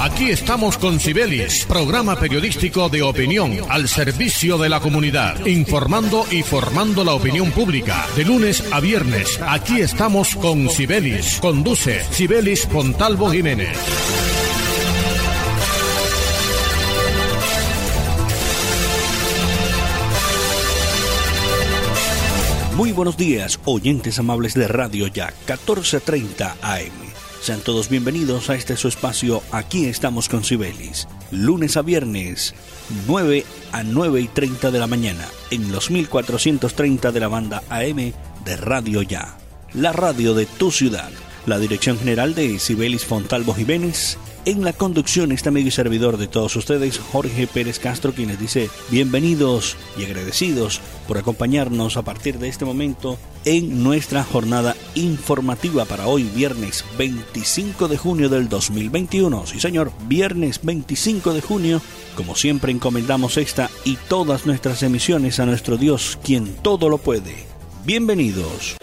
Aquí estamos con Cibelis, programa periodístico de opinión al servicio de la comunidad, informando y formando la opinión pública. De lunes a viernes, aquí estamos con Cibelis. Conduce Cibelis Pontalvo Jiménez. Muy buenos días, oyentes amables de Radio Ya, 1430 AM. Sean todos bienvenidos a este su espacio Aquí estamos con Sibelis. Lunes a viernes, 9 a 9 y 30 de la mañana, en los 1430 de la banda AM de Radio Ya, la radio de tu ciudad. La dirección general de Sibelis Fontalvo Jiménez en la conducción, este amigo y servidor de todos ustedes, Jorge Pérez Castro, quien les dice bienvenidos y agradecidos por acompañarnos a partir de este momento en nuestra jornada informativa para hoy, viernes 25 de junio del 2021. Sí, señor, viernes 25 de junio. Como siempre, encomendamos esta y todas nuestras emisiones a nuestro Dios, quien todo lo puede. Bienvenidos.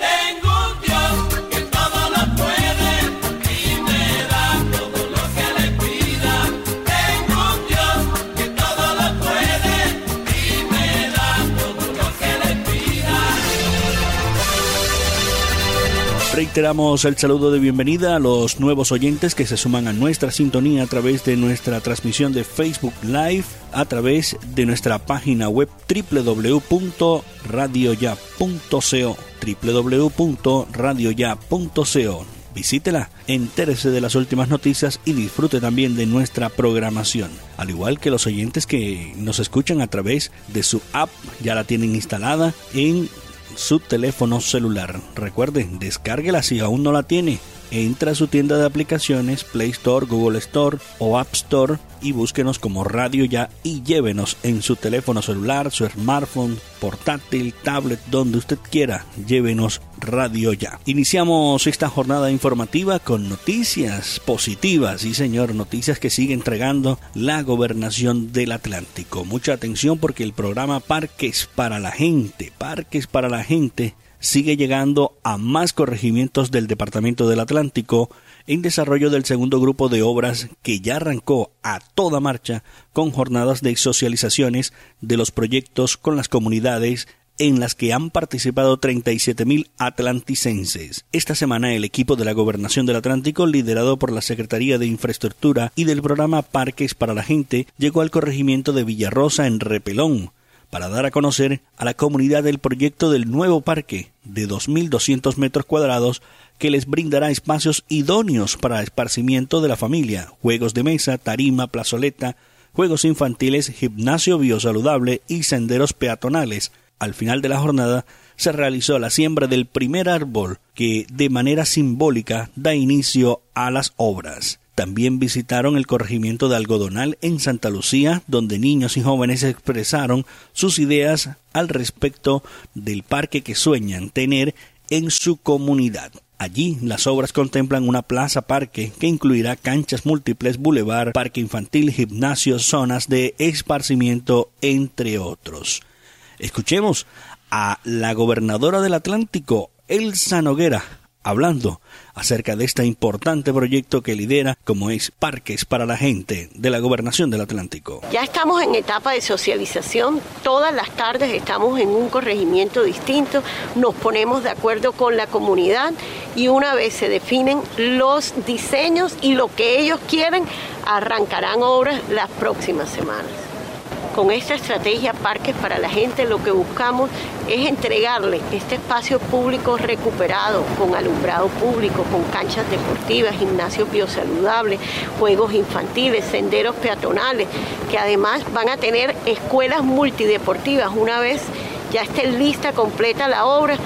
Reiteramos el saludo de bienvenida a los nuevos oyentes que se suman a nuestra sintonía a través de nuestra transmisión de Facebook Live, a través de nuestra página web www.radioya.co www.radioya.co Visítela, entérese de las últimas noticias y disfrute también de nuestra programación. Al igual que los oyentes que nos escuchan a través de su app, ya la tienen instalada en su teléfono celular. Recuerden, descárguela si aún no la tiene. Entra a su tienda de aplicaciones, Play Store, Google Store o App Store y búsquenos como Radio Ya y llévenos en su teléfono celular, su smartphone, portátil, tablet, donde usted quiera. Llévenos Radio Ya. Iniciamos esta jornada informativa con noticias positivas, y señor, noticias que sigue entregando la gobernación del Atlántico. Mucha atención porque el programa Parques para la Gente, Parques para la Gente, sigue llegando a más corregimientos del Departamento del Atlántico en desarrollo del segundo grupo de obras que ya arrancó a toda marcha con jornadas de socializaciones de los proyectos con las comunidades en las que han participado 37.000 atlanticenses. Esta semana el equipo de la Gobernación del Atlántico, liderado por la Secretaría de Infraestructura y del programa Parques para la Gente, llegó al corregimiento de Villarrosa en Repelón, para dar a conocer a la comunidad el proyecto del nuevo parque de 2.200 metros cuadrados que les brindará espacios idóneos para esparcimiento de la familia, juegos de mesa, tarima, plazoleta, juegos infantiles, gimnasio biosaludable y senderos peatonales. Al final de la jornada se realizó la siembra del primer árbol que de manera simbólica da inicio a las obras. También visitaron el corregimiento de Algodonal en Santa Lucía, donde niños y jóvenes expresaron sus ideas al respecto del parque que sueñan tener en su comunidad. Allí las obras contemplan una plaza parque que incluirá canchas múltiples, bulevar, parque infantil, gimnasio, zonas de esparcimiento, entre otros. Escuchemos a la gobernadora del Atlántico, Elsa Noguera, hablando acerca de este importante proyecto que lidera como es Parques para la Gente de la Gobernación del Atlántico. Ya estamos en etapa de socialización, todas las tardes estamos en un corregimiento distinto, nos ponemos de acuerdo con la comunidad y una vez se definen los diseños y lo que ellos quieren, arrancarán obras las próximas semanas. Con esta estrategia Parques para la Gente lo que buscamos es entregarle este espacio público recuperado con alumbrado público, con canchas deportivas, gimnasios biosaludables, juegos infantiles, senderos peatonales, que además van a tener escuelas multideportivas. Una vez ya esté lista completa la obra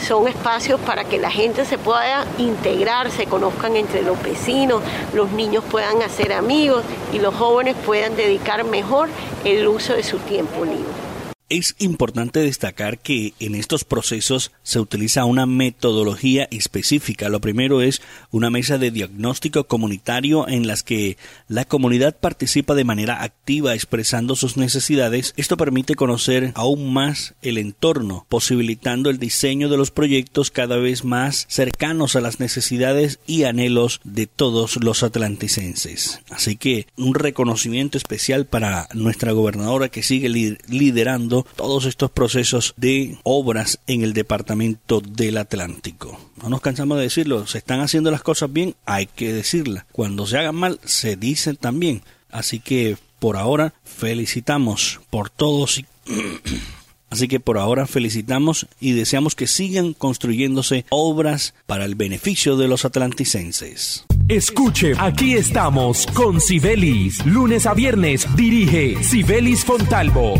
son espacios para que la gente se pueda integrar, se conozcan entre los vecinos, los niños puedan hacer amigos y los jóvenes puedan dedicar mejor el uso de su tiempo libre. Es importante destacar que en estos procesos se utiliza una metodología específica. Lo primero es una mesa de diagnóstico comunitario en las que la comunidad participa de manera activa expresando sus necesidades. Esto permite conocer aún más el entorno, posibilitando el diseño de los proyectos cada vez más cercanos a las necesidades y anhelos de todos los atlanticenses. Así que un reconocimiento especial para nuestra gobernadora que sigue liderando todos estos procesos de obras en el departamento del Atlántico. No nos cansamos de decirlo, se están haciendo las cosas bien, hay que decirlas. Cuando se hagan mal, se dicen también. Así que por ahora felicitamos por todos. Así que por ahora felicitamos y deseamos que sigan construyéndose obras para el beneficio de los atlanticenses. Escuche, aquí estamos con Sibelis. Lunes a viernes dirige Sibelis Fontalvo.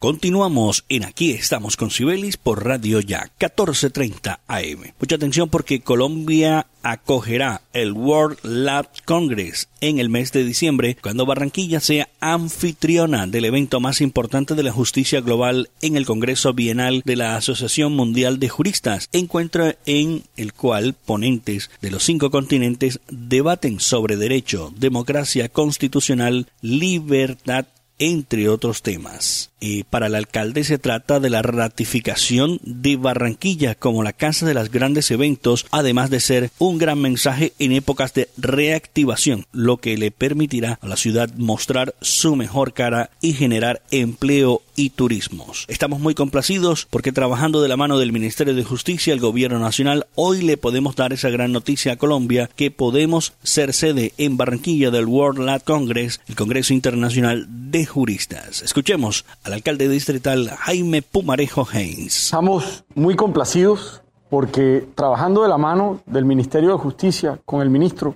Continuamos en Aquí estamos con Cibelis por Radio Ya 1430 AM. Mucha atención porque Colombia acogerá el World Lab Congress en el mes de diciembre, cuando Barranquilla sea anfitriona del evento más importante de la justicia global en el Congreso Bienal de la Asociación Mundial de Juristas, encuentro en el cual ponentes de los cinco continentes debaten sobre derecho, democracia constitucional, libertad, entre otros temas. Y para el alcalde se trata de la ratificación de Barranquilla como la casa de los grandes eventos, además de ser un gran mensaje en épocas de reactivación, lo que le permitirá a la ciudad mostrar su mejor cara y generar empleo y turismos. Estamos muy complacidos porque trabajando de la mano del Ministerio de Justicia, el Gobierno Nacional, hoy le podemos dar esa gran noticia a Colombia que podemos ser sede en Barranquilla del World Law Congress, el Congreso Internacional de Juristas. Escuchemos al alcalde distrital Jaime Pumarejo Haynes. Estamos muy complacidos porque trabajando de la mano del Ministerio de Justicia con el ministro,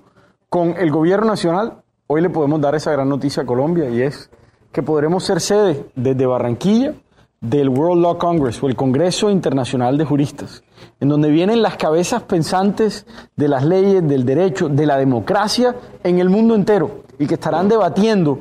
con el Gobierno Nacional, hoy le podemos dar esa gran noticia a Colombia y es que podremos ser sede desde Barranquilla del World Law Congress o el Congreso Internacional de Juristas, en donde vienen las cabezas pensantes de las leyes, del derecho, de la democracia en el mundo entero y que estarán debatiendo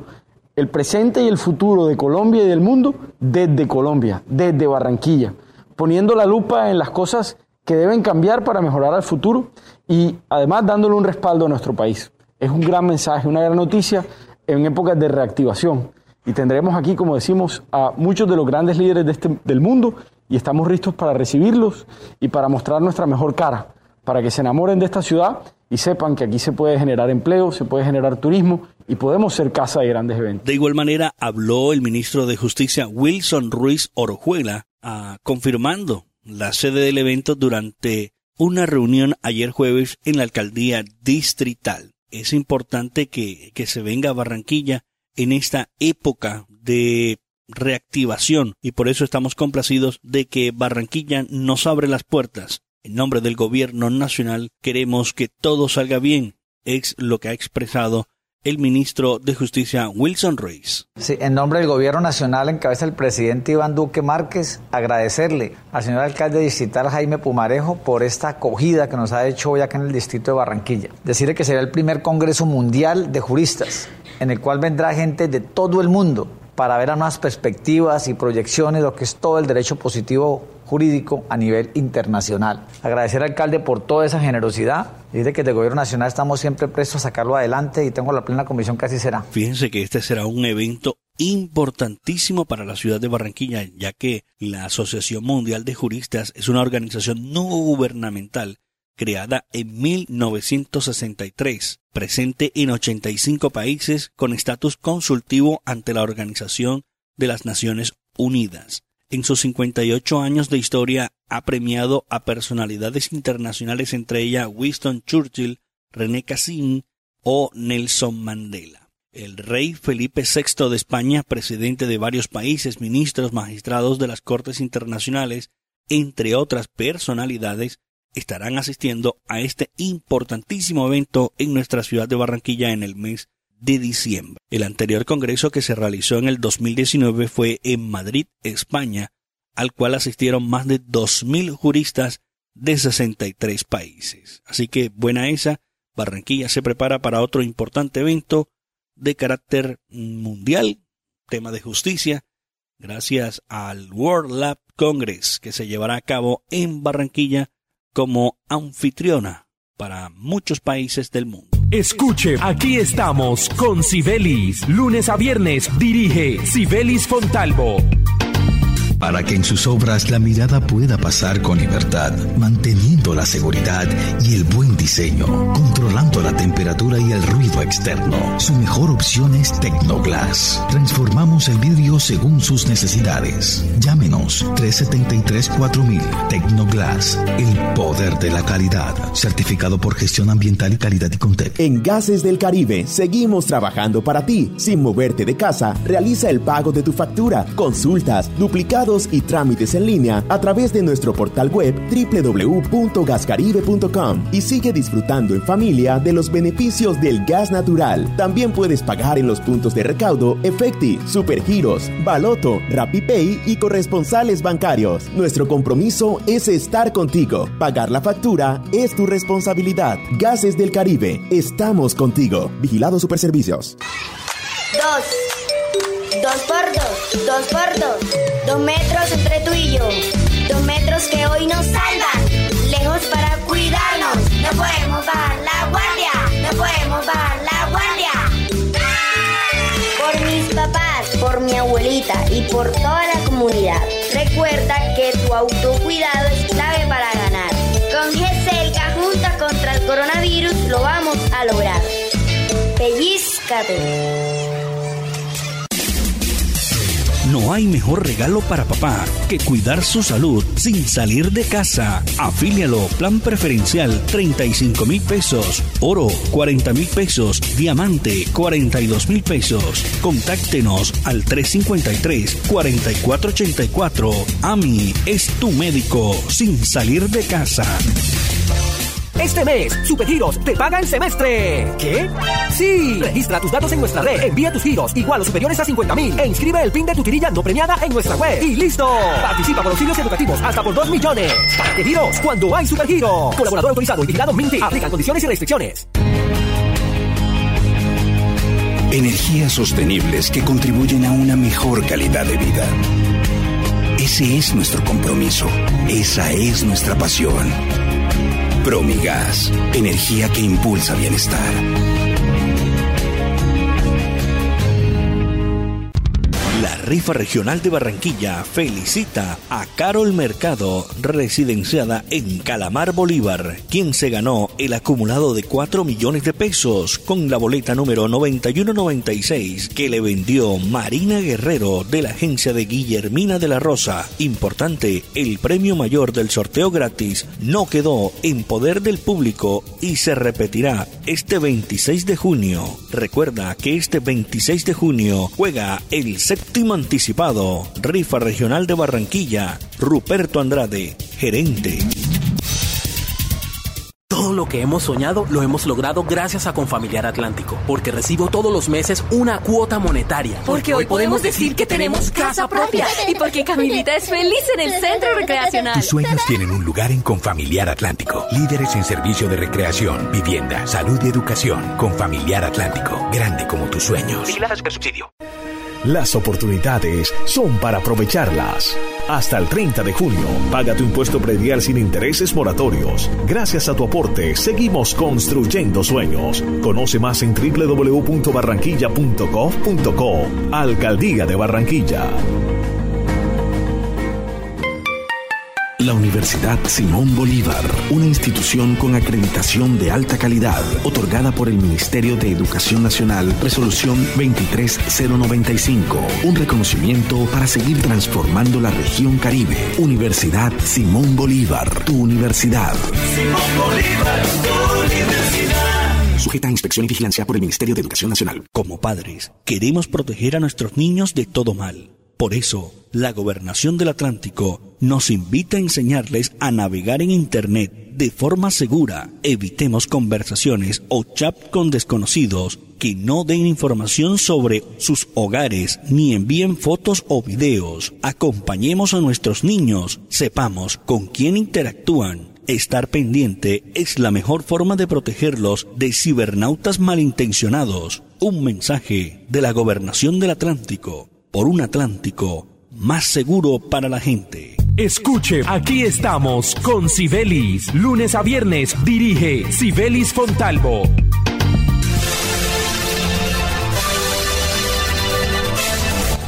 el presente y el futuro de Colombia y del mundo desde Colombia, desde Barranquilla, poniendo la lupa en las cosas que deben cambiar para mejorar al futuro y además dándole un respaldo a nuestro país. Es un gran mensaje, una gran noticia en épocas de reactivación. Y tendremos aquí, como decimos, a muchos de los grandes líderes de este, del mundo y estamos listos para recibirlos y para mostrar nuestra mejor cara, para que se enamoren de esta ciudad y sepan que aquí se puede generar empleo, se puede generar turismo y podemos ser casa de grandes eventos. De igual manera, habló el ministro de Justicia Wilson Ruiz Orujuela, ah, confirmando la sede del evento durante una reunión ayer jueves en la alcaldía distrital. Es importante que, que se venga a Barranquilla en esta época de reactivación y por eso estamos complacidos de que Barranquilla nos abre las puertas. En nombre del gobierno nacional queremos que todo salga bien, es lo que ha expresado el ministro de Justicia Wilson Ruiz. Sí, en nombre del Gobierno Nacional, en cabeza del presidente Iván Duque Márquez, agradecerle al señor alcalde distrital Jaime Pumarejo por esta acogida que nos ha hecho hoy acá en el distrito de Barranquilla. Decirle que será el primer Congreso Mundial de Juristas, en el cual vendrá gente de todo el mundo para ver a nuevas perspectivas y proyecciones de lo que es todo el derecho positivo jurídico a nivel internacional. Agradecer al alcalde por toda esa generosidad de que del Gobierno Nacional estamos siempre prestos a sacarlo adelante y tengo la plena convicción que así será. Fíjense que este será un evento importantísimo para la ciudad de Barranquilla, ya que la Asociación Mundial de Juristas es una organización no gubernamental creada en 1963, presente en 85 países con estatus consultivo ante la Organización de las Naciones Unidas en sus 58 años de historia ha premiado a personalidades internacionales, entre ellas Winston Churchill, René Cassin o Nelson Mandela. El rey Felipe VI de España, presidente de varios países, ministros, magistrados de las Cortes Internacionales, entre otras personalidades, estarán asistiendo a este importantísimo evento en nuestra ciudad de Barranquilla en el mes de diciembre. El anterior congreso que se realizó en el 2019 fue en Madrid, España, al cual asistieron más de 2.000 juristas de 63 países. Así que buena esa, Barranquilla se prepara para otro importante evento de carácter mundial, tema de justicia, gracias al World Lab Congress que se llevará a cabo en Barranquilla como anfitriona para muchos países del mundo. Escuche, aquí estamos con Sibelis. Lunes a viernes dirige Sibelis Fontalvo para que en sus obras la mirada pueda pasar con libertad, manteniendo la seguridad y el buen diseño, controlando la temperatura y el ruido externo. Su mejor opción es Tecnoglass. Transformamos el vidrio según sus necesidades. Llámenos 373-4000 Tecnoglass, el poder de la calidad. Certificado por gestión ambiental y calidad y Contec. En Gases del Caribe seguimos trabajando para ti. Sin moverte de casa, realiza el pago de tu factura, consultas, duplicados y trámites en línea a través de nuestro portal web www.gascaribe.com y sigue disfrutando en familia de los beneficios del gas natural. También puedes pagar en los puntos de recaudo Efecti, Supergiros, Baloto, RappiPay y corresponsales bancarios. Nuestro compromiso es estar contigo. Pagar la factura es tu responsabilidad. Gases del Caribe, estamos contigo. Vigilado Superservicios. Dos. Dos por dos, dos por dos. Dos metros entre tú y yo. Dos metros que hoy nos salvan. Lejos para cuidarnos. No podemos bajar la guardia. No podemos bajar la guardia. Por mis papás, por mi abuelita y por toda la comunidad. Recuerda que tu autocuidado es clave para ganar. Con GESELCA junta contra el coronavirus lo vamos a lograr. Pellizcate. No hay mejor regalo para papá que cuidar su salud sin salir de casa. Afílialo, plan preferencial 35 mil pesos, oro 40 mil pesos, diamante 42 mil pesos. Contáctenos al 353-4484. AMI es tu médico sin salir de casa. Este mes, Supergiros te paga el semestre. ¿Qué? Sí. Registra tus datos en nuestra red, envía tus giros igual o superiores a 50 mil e inscribe el PIN de tu tirilla no premiada en nuestra web. Y listo. Participa por auxilios educativos hasta por 2 millones. ¿Para qué giros? Cuando hay Supergiros. Colaborador autorizado y vigilado Minty. Aplican condiciones y restricciones. Energías sostenibles que contribuyen a una mejor calidad de vida. Ese es nuestro compromiso. Esa es nuestra pasión. Promigas, energía que impulsa bienestar. La rifa regional de Barranquilla felicita a Carol Mercado, residenciada en Calamar Bolívar, quien se ganó el acumulado de 4 millones de pesos con la boleta número 9196 que le vendió Marina Guerrero de la agencia de Guillermina de la Rosa. Importante, el premio mayor del sorteo gratis no quedó en poder del público y se repetirá este 26 de junio. Recuerda que este 26 de junio juega el séptimo Anticipado, Rifa Regional de Barranquilla, Ruperto Andrade, gerente. Todo lo que hemos soñado lo hemos logrado gracias a Confamiliar Atlántico, porque recibo todos los meses una cuota monetaria. Porque, hoy podemos decir que tenemos casa propia y porque Camilita es feliz en el centro recreacional. Tus sueños tienen un lugar en Confamiliar Atlántico. Líderes en servicio de recreación, vivienda, salud y educación. Confamiliar Atlántico, grande como tus sueños. Vigilada subsidio. Las oportunidades son para aprovecharlas. Hasta el 30 de junio, paga tu impuesto predial sin intereses moratorios. Gracias a tu aporte, seguimos construyendo sueños. Conoce más en www.barranquilla.gov.co. Alcaldía de Barranquilla. La Universidad Simón Bolívar, una institución con acreditación de alta calidad, otorgada por el Ministerio de Educación Nacional, resolución 23095, un reconocimiento para seguir transformando la región Caribe. Universidad Simón Bolívar, tu universidad. Simón Bolívar, tu universidad. Sujeta a inspección y vigilancia por el Ministerio de Educación Nacional. Como padres, queremos proteger a nuestros niños de todo mal. Por eso, la Gobernación del Atlántico nos invita a enseñarles a navegar en Internet de forma segura. Evitemos conversaciones o chat con desconocidos que no den información sobre sus hogares ni envíen fotos o videos. Acompañemos a nuestros niños, sepamos con quién interactúan. Estar pendiente es la mejor forma de protegerlos de cibernautas malintencionados. Un mensaje de la Gobernación del Atlántico por un Atlántico más seguro para la gente. Escuche, aquí estamos con Sibelis. Lunes a viernes dirige Sibelis Fontalvo.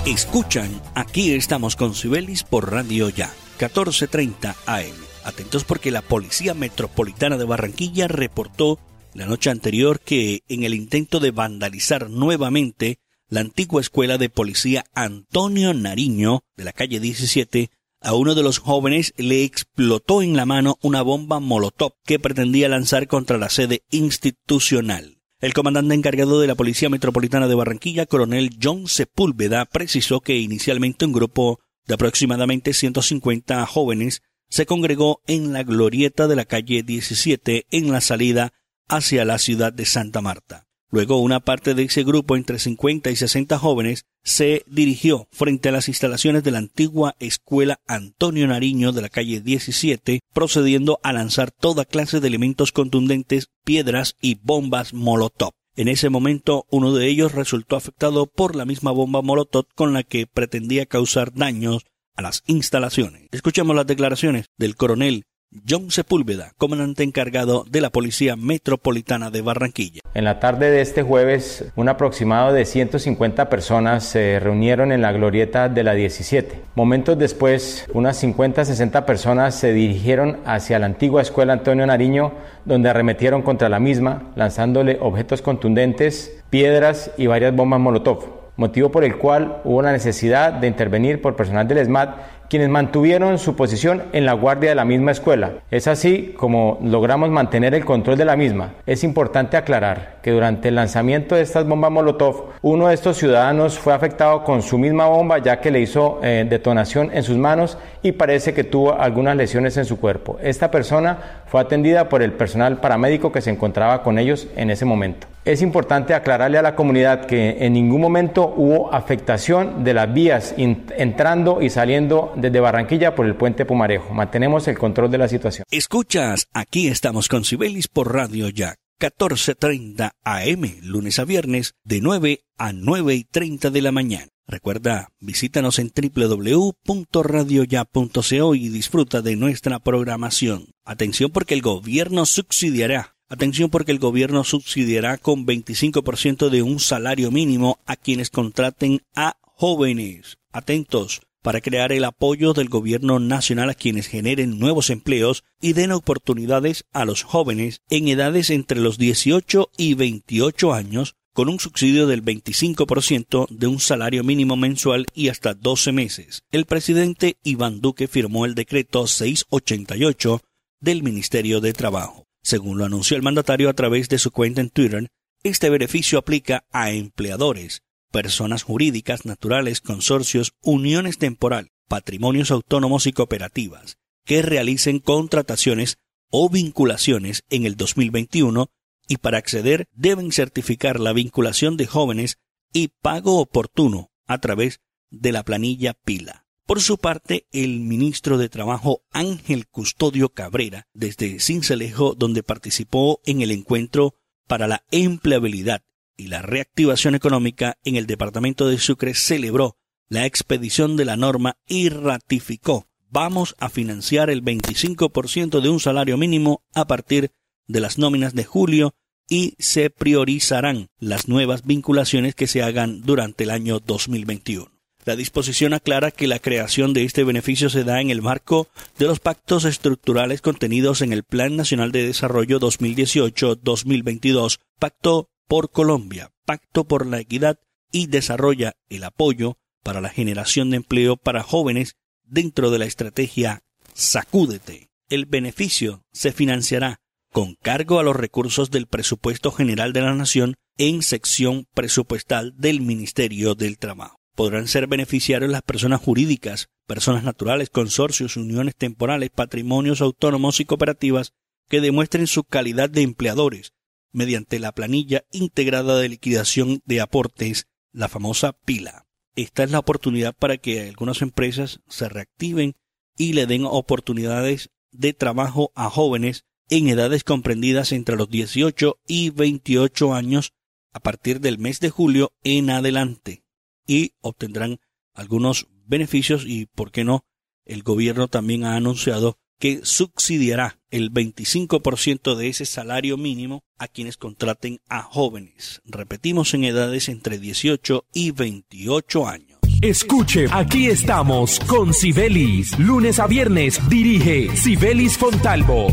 Escuchan, aquí estamos con Sibelis por Radio Ya, 14:30 AM. Atentos porque la Policía Metropolitana de Barranquilla reportó la noche anterior que en el intento de vandalizar nuevamente la antigua escuela de policía Antonio Nariño de la calle 17, a uno de los jóvenes le explotó en la mano una bomba Molotov que pretendía lanzar contra la sede institucional. El comandante encargado de la Policía Metropolitana de Barranquilla, coronel John Sepúlveda, precisó que inicialmente un grupo de aproximadamente 150 jóvenes se congregó en la glorieta de la calle 17 en la salida hacia la ciudad de Santa Marta. Luego una parte de ese grupo entre 50 y 60 jóvenes se dirigió frente a las instalaciones de la antigua escuela Antonio Nariño de la calle 17, procediendo a lanzar toda clase de elementos contundentes, piedras y bombas Molotov. En ese momento uno de ellos resultó afectado por la misma bomba Molotov con la que pretendía causar daños a las instalaciones. Escuchemos las declaraciones del coronel John Sepúlveda, comandante encargado de la Policía Metropolitana de Barranquilla. En la tarde de este jueves, un aproximado de 150 personas se reunieron en la glorieta de la 17. Momentos después, unas 50-60 personas se dirigieron hacia la antigua escuela Antonio Nariño, donde arremetieron contra la misma, lanzándole objetos contundentes, piedras y varias bombas Molotov, motivo por el cual hubo la necesidad de intervenir por personal del ESMAD quienes mantuvieron su posición en la guardia de la misma escuela. Es así como logramos mantener el control de la misma. Es importante aclarar que durante el lanzamiento de estas bombas Molotov, uno de estos ciudadanos fue afectado con su misma bomba ya que le hizo eh, detonación en sus manos y parece que tuvo algunas lesiones en su cuerpo. Esta persona fue atendida por el personal paramédico que se encontraba con ellos en ese momento. Es importante aclararle a la comunidad que en ningún momento hubo afectación de las vías entrando y saliendo desde Barranquilla por el puente Pumarejo. Mantenemos el control de la situación. Escuchas, aquí estamos con Sibelis por Radio Ya. 14.30 AM, lunes a viernes, de 9 a 9 y 30 de la mañana. Recuerda, visítanos en www.radioya.co y disfruta de nuestra programación. Atención porque el gobierno subsidiará Atención porque el gobierno subsidiará con 25% de un salario mínimo a quienes contraten a jóvenes. Atentos para crear el apoyo del gobierno nacional a quienes generen nuevos empleos y den oportunidades a los jóvenes en edades entre los 18 y 28 años con un subsidio del 25% de un salario mínimo mensual y hasta 12 meses. El presidente Iván Duque firmó el decreto 688 del Ministerio de Trabajo. Según lo anunció el mandatario a través de su cuenta en Twitter, este beneficio aplica a empleadores, personas jurídicas, naturales, consorcios, uniones temporal, patrimonios autónomos y cooperativas, que realicen contrataciones o vinculaciones en el 2021 y para acceder deben certificar la vinculación de jóvenes y pago oportuno a través de la planilla PILA. Por su parte, el ministro de Trabajo Ángel Custodio Cabrera, desde Cincelejo, donde participó en el encuentro para la empleabilidad y la reactivación económica en el departamento de Sucre, celebró la expedición de la norma y ratificó vamos a financiar el 25% de un salario mínimo a partir de las nóminas de julio y se priorizarán las nuevas vinculaciones que se hagan durante el año 2021. La disposición aclara que la creación de este beneficio se da en el marco de los pactos estructurales contenidos en el Plan Nacional de Desarrollo 2018-2022, Pacto por Colombia, Pacto por la Equidad y desarrolla el apoyo para la generación de empleo para jóvenes dentro de la estrategia Sacúdete. El beneficio se financiará con cargo a los recursos del presupuesto general de la Nación en sección presupuestal del Ministerio del Trabajo podrán ser beneficiarios las personas jurídicas, personas naturales, consorcios, uniones temporales, patrimonios autónomos y cooperativas que demuestren su calidad de empleadores mediante la planilla integrada de liquidación de aportes, la famosa pila. Esta es la oportunidad para que algunas empresas se reactiven y le den oportunidades de trabajo a jóvenes en edades comprendidas entre los 18 y 28 años a partir del mes de julio en adelante y obtendrán algunos beneficios y, ¿por qué no? El gobierno también ha anunciado que subsidiará el 25% de ese salario mínimo a quienes contraten a jóvenes. Repetimos en edades entre 18 y 28 años. Escuche, aquí estamos con Sibelis. Lunes a viernes dirige Sibelis Fontalvo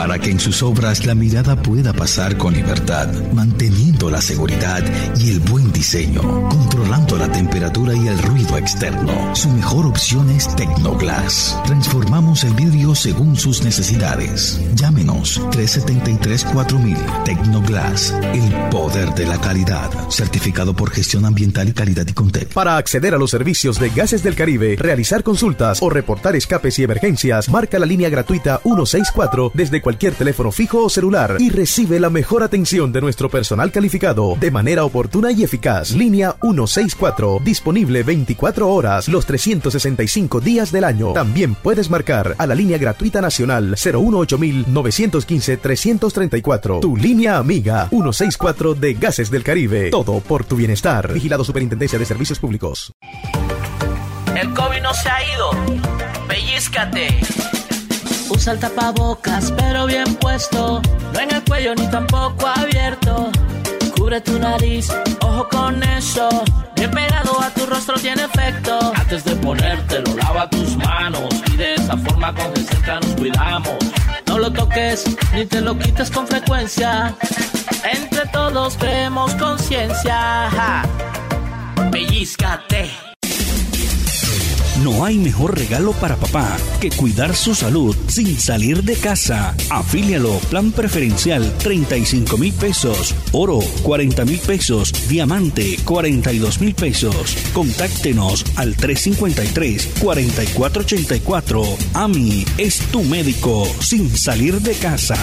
para que en sus obras la mirada pueda pasar con libertad, manteniendo la seguridad y el buen diseño, controlando la temperatura y el ruido externo. Su mejor opción es Tecnoglass. Transformamos el vidrio según sus necesidades. Llámenos 373-4000 Tecnoglass, el poder de la calidad, certificado por gestión ambiental y calidad y Contec. Para acceder a los servicios de Gases del Caribe, realizar consultas o reportar escapes y emergencias, marca la línea gratuita 164 desde cualquier cualquier teléfono fijo o celular y recibe la mejor atención de nuestro personal calificado de manera oportuna y eficaz. Línea 164, disponible 24 horas los 365 días del año. También puedes marcar a la línea gratuita nacional 915 334 Tu línea amiga 164 de Gases del Caribe. Todo por tu bienestar. Vigilado Superintendencia de Servicios Públicos. El COVID no se ha ido. Pellizcate. Usa el tapabocas, pero bien puesto. No en el cuello ni tampoco abierto. Cubre tu nariz, ojo con eso. Bien pegado a tu rostro tiene efecto. Antes de ponértelo, lava tus manos. Y de esa forma con cerca nos cuidamos. No lo toques ni te lo quites con frecuencia. Entre todos creemos conciencia. Pellizcate. No hay mejor regalo para papá que cuidar su salud sin salir de casa. Afílialo, plan preferencial 35 mil pesos, oro 40 mil pesos, diamante 42 mil pesos. Contáctenos al 353-4484. AMI es tu médico sin salir de casa.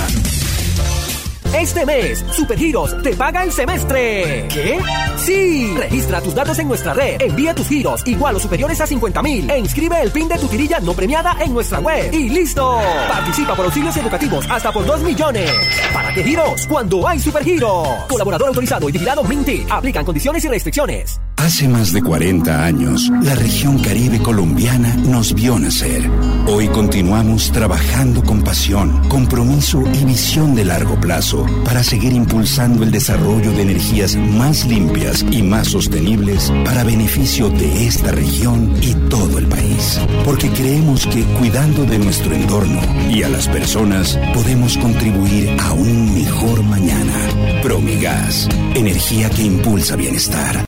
Este mes, Supergiros te paga el semestre. ¿Qué? Sí. Registra tus datos en nuestra red, envía tus giros igual o superiores a 50 mil e inscribe el PIN de tu tirilla no premiada en nuestra web. Y listo. Participa por auxilios educativos hasta por 2 millones. ¿Para qué giros? Cuando hay Supergiros. Colaborador autorizado y vigilado Minty. Aplican condiciones y restricciones. Hace más de 40 años, la región caribe colombiana nos vio nacer. Hoy continuamos trabajando con pasión, compromiso y visión de largo plazo para seguir impulsando el desarrollo de energías más limpias y más sostenibles para beneficio de esta región y todo el país. Porque creemos que cuidando de nuestro entorno y a las personas podemos contribuir a un mejor mañana. Promigas, energía que impulsa bienestar.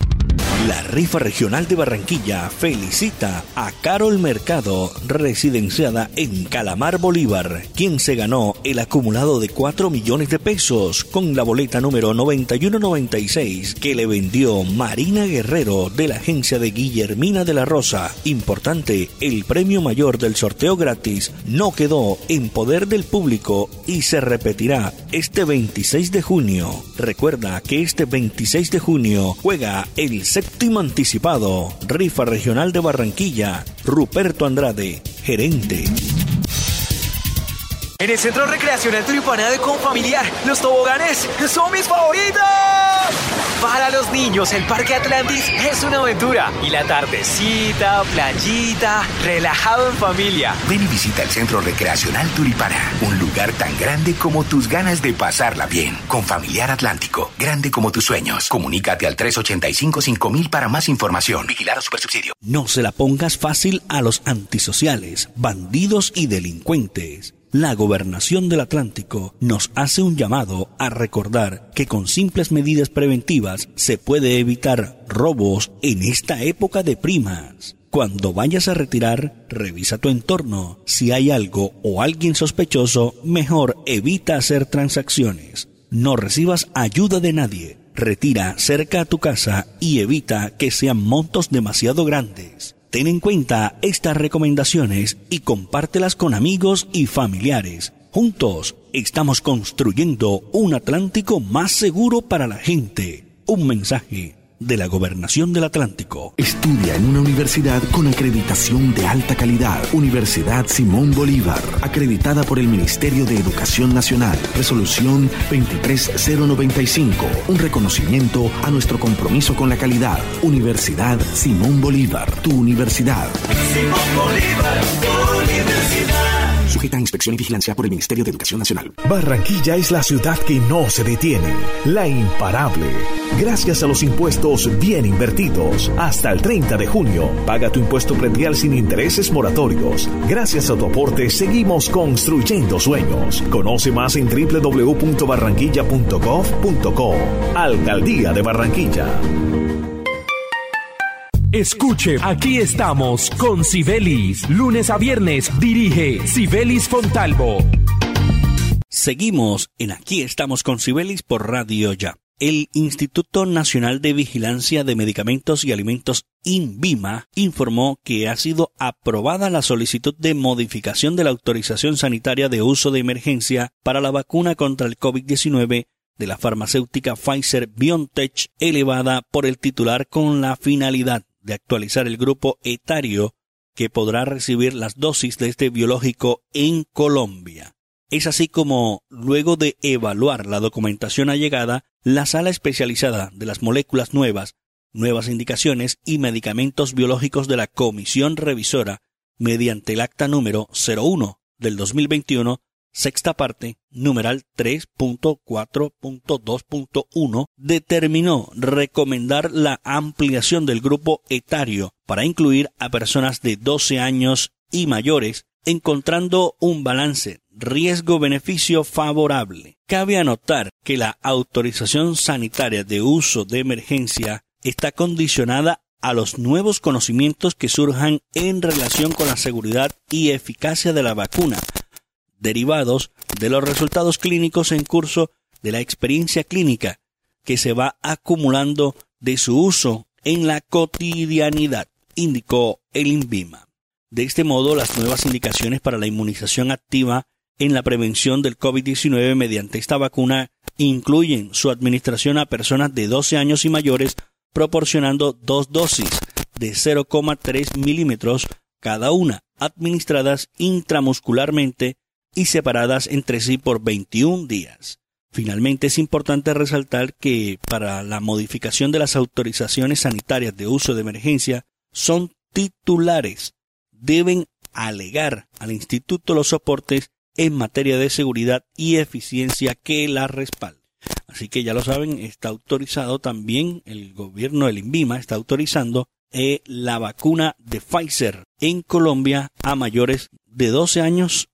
La rifa regional de Barranquilla felicita a Carol Mercado, residenciada en Calamar Bolívar, quien se ganó el acumulado de 4 millones de pesos con la boleta número 9196 que le vendió Marina Guerrero de la agencia de Guillermina de la Rosa. Importante, el premio mayor del sorteo gratis no quedó en poder del público y se repetirá este 26 de junio. Recuerda que este 26 de junio juega el séptimo anticipado, Rifa Regional de Barranquilla, Ruperto Andrade, gerente. En el Centro Recreacional Turipana de Confamiliar, los toboganes son mis favoritos. Para los niños, el Parque Atlantis es una aventura. Y la tardecita, playita, relajado en familia. Ven y visita el Centro Recreacional Turipana, un lugar tan grande como tus ganas de pasarla bien. Con Familiar Atlántico, grande como tus sueños. Comunícate al 385-5000 para más información. Vigilado Supersubsidio. No se la pongas fácil a los antisociales, bandidos y delincuentes la gobernación del Atlántico nos hace un llamado a recordar que con simples medidas preventivas se puede evitar robos en esta época de primas. Cuando vayas a retirar, revisa tu entorno. Si hay algo o alguien sospechoso, mejor evita hacer transacciones. No recibas ayuda de nadie. Retira cerca a tu casa y evita que sean montos demasiado grandes. Ten en cuenta estas recomendaciones y compártelas con amigos y familiares. Juntos estamos construyendo un Atlántico más seguro para la gente. Un mensaje de la Gobernación del Atlántico. Estudia en una universidad con acreditación de alta calidad. Universidad Simón Bolívar, acreditada por el Ministerio de Educación Nacional. Resolución 23095. Un reconocimiento a nuestro compromiso con la calidad. Universidad Simón Bolívar, tu universidad. Simón Bolívar, tu universidad. Sujeta a inspección y vigilancia por el Ministerio de Educación Nacional. Barranquilla es la ciudad que no se detiene, la imparable. Gracias a los impuestos bien invertidos, hasta el 30 de junio, paga tu impuesto predial sin intereses moratorios. Gracias a tu aporte, seguimos construyendo sueños. Conoce más en www.barranquilla.gov.co. Alcaldía de Barranquilla. Escuche, aquí estamos con Sibelis. Lunes a viernes dirige Sibelis Fontalvo. Seguimos en Aquí estamos con Sibelis por Radio Ya. El Instituto Nacional de Vigilancia de Medicamentos y Alimentos INVIMA informó que ha sido aprobada la solicitud de modificación de la autorización sanitaria de uso de emergencia para la vacuna contra el COVID-19 de la farmacéutica Pfizer BioNTech elevada por el titular con la finalidad de actualizar el grupo etario que podrá recibir las dosis de este biológico en Colombia. Es así como, luego de evaluar la documentación allegada, la sala especializada de las moléculas nuevas, nuevas indicaciones y medicamentos biológicos de la Comisión Revisora, mediante el acta número 01 del 2021, sexta parte, numeral 3.4.2.1, determinó recomendar la ampliación del grupo etario para incluir a personas de 12 años y mayores, encontrando un balance riesgo-beneficio favorable. Cabe anotar que la autorización sanitaria de uso de emergencia está condicionada a los nuevos conocimientos que surjan en relación con la seguridad y eficacia de la vacuna, derivados de los resultados clínicos en curso de la experiencia clínica que se va acumulando de su uso en la cotidianidad, indicó el INVIMA. De este modo, las nuevas indicaciones para la inmunización activa en la prevención del COVID-19 mediante esta vacuna incluyen su administración a personas de 12 años y mayores proporcionando dos dosis de 0,3 milímetros cada una, administradas intramuscularmente y separadas entre sí por 21 días. Finalmente es importante resaltar que para la modificación de las autorizaciones sanitarias de uso de emergencia son titulares. Deben alegar al instituto los soportes en materia de seguridad y eficiencia que la respalden. Así que ya lo saben, está autorizado también el gobierno del INVIMA, está autorizando eh, la vacuna de Pfizer en Colombia a mayores de 12 años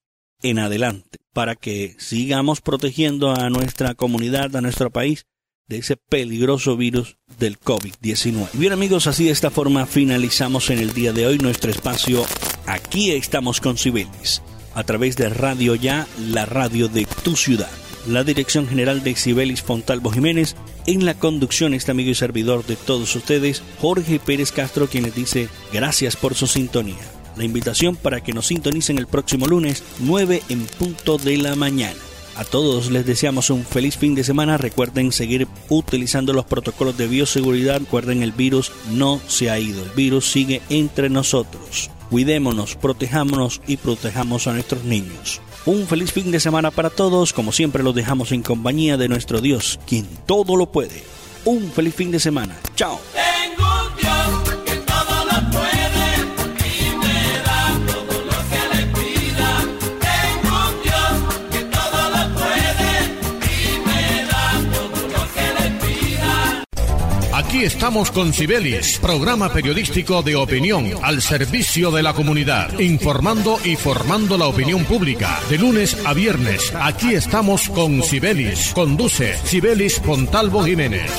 en adelante para que sigamos protegiendo a nuestra comunidad, a nuestro país de ese peligroso virus del COVID-19. Bien amigos, así de esta forma finalizamos en el día de hoy nuestro espacio Aquí estamos con Cibelis, a través de Radio Ya, la radio de tu ciudad. La dirección general de Cibelis Fontalvo Jiménez, en la conducción este amigo y servidor de todos ustedes, Jorge Pérez Castro, quien les dice gracias por su sintonía la invitación para que nos sintonicen el próximo lunes 9 en punto de la mañana. A todos les deseamos un feliz fin de semana. Recuerden seguir utilizando los protocolos de bioseguridad. Recuerden el virus no se ha ido. El virus sigue entre nosotros. Cuidémonos, protejámonos y protejamos a nuestros niños. Un feliz fin de semana para todos. Como siempre los dejamos en compañía de nuestro Dios, quien todo lo puede. Un feliz fin de semana. Chao. Aquí estamos con Cibelis, programa periodístico de opinión al servicio de la comunidad, informando y formando la opinión pública. De lunes a viernes, aquí estamos con Cibelis. Conduce Cibelis Pontalvo Jiménez.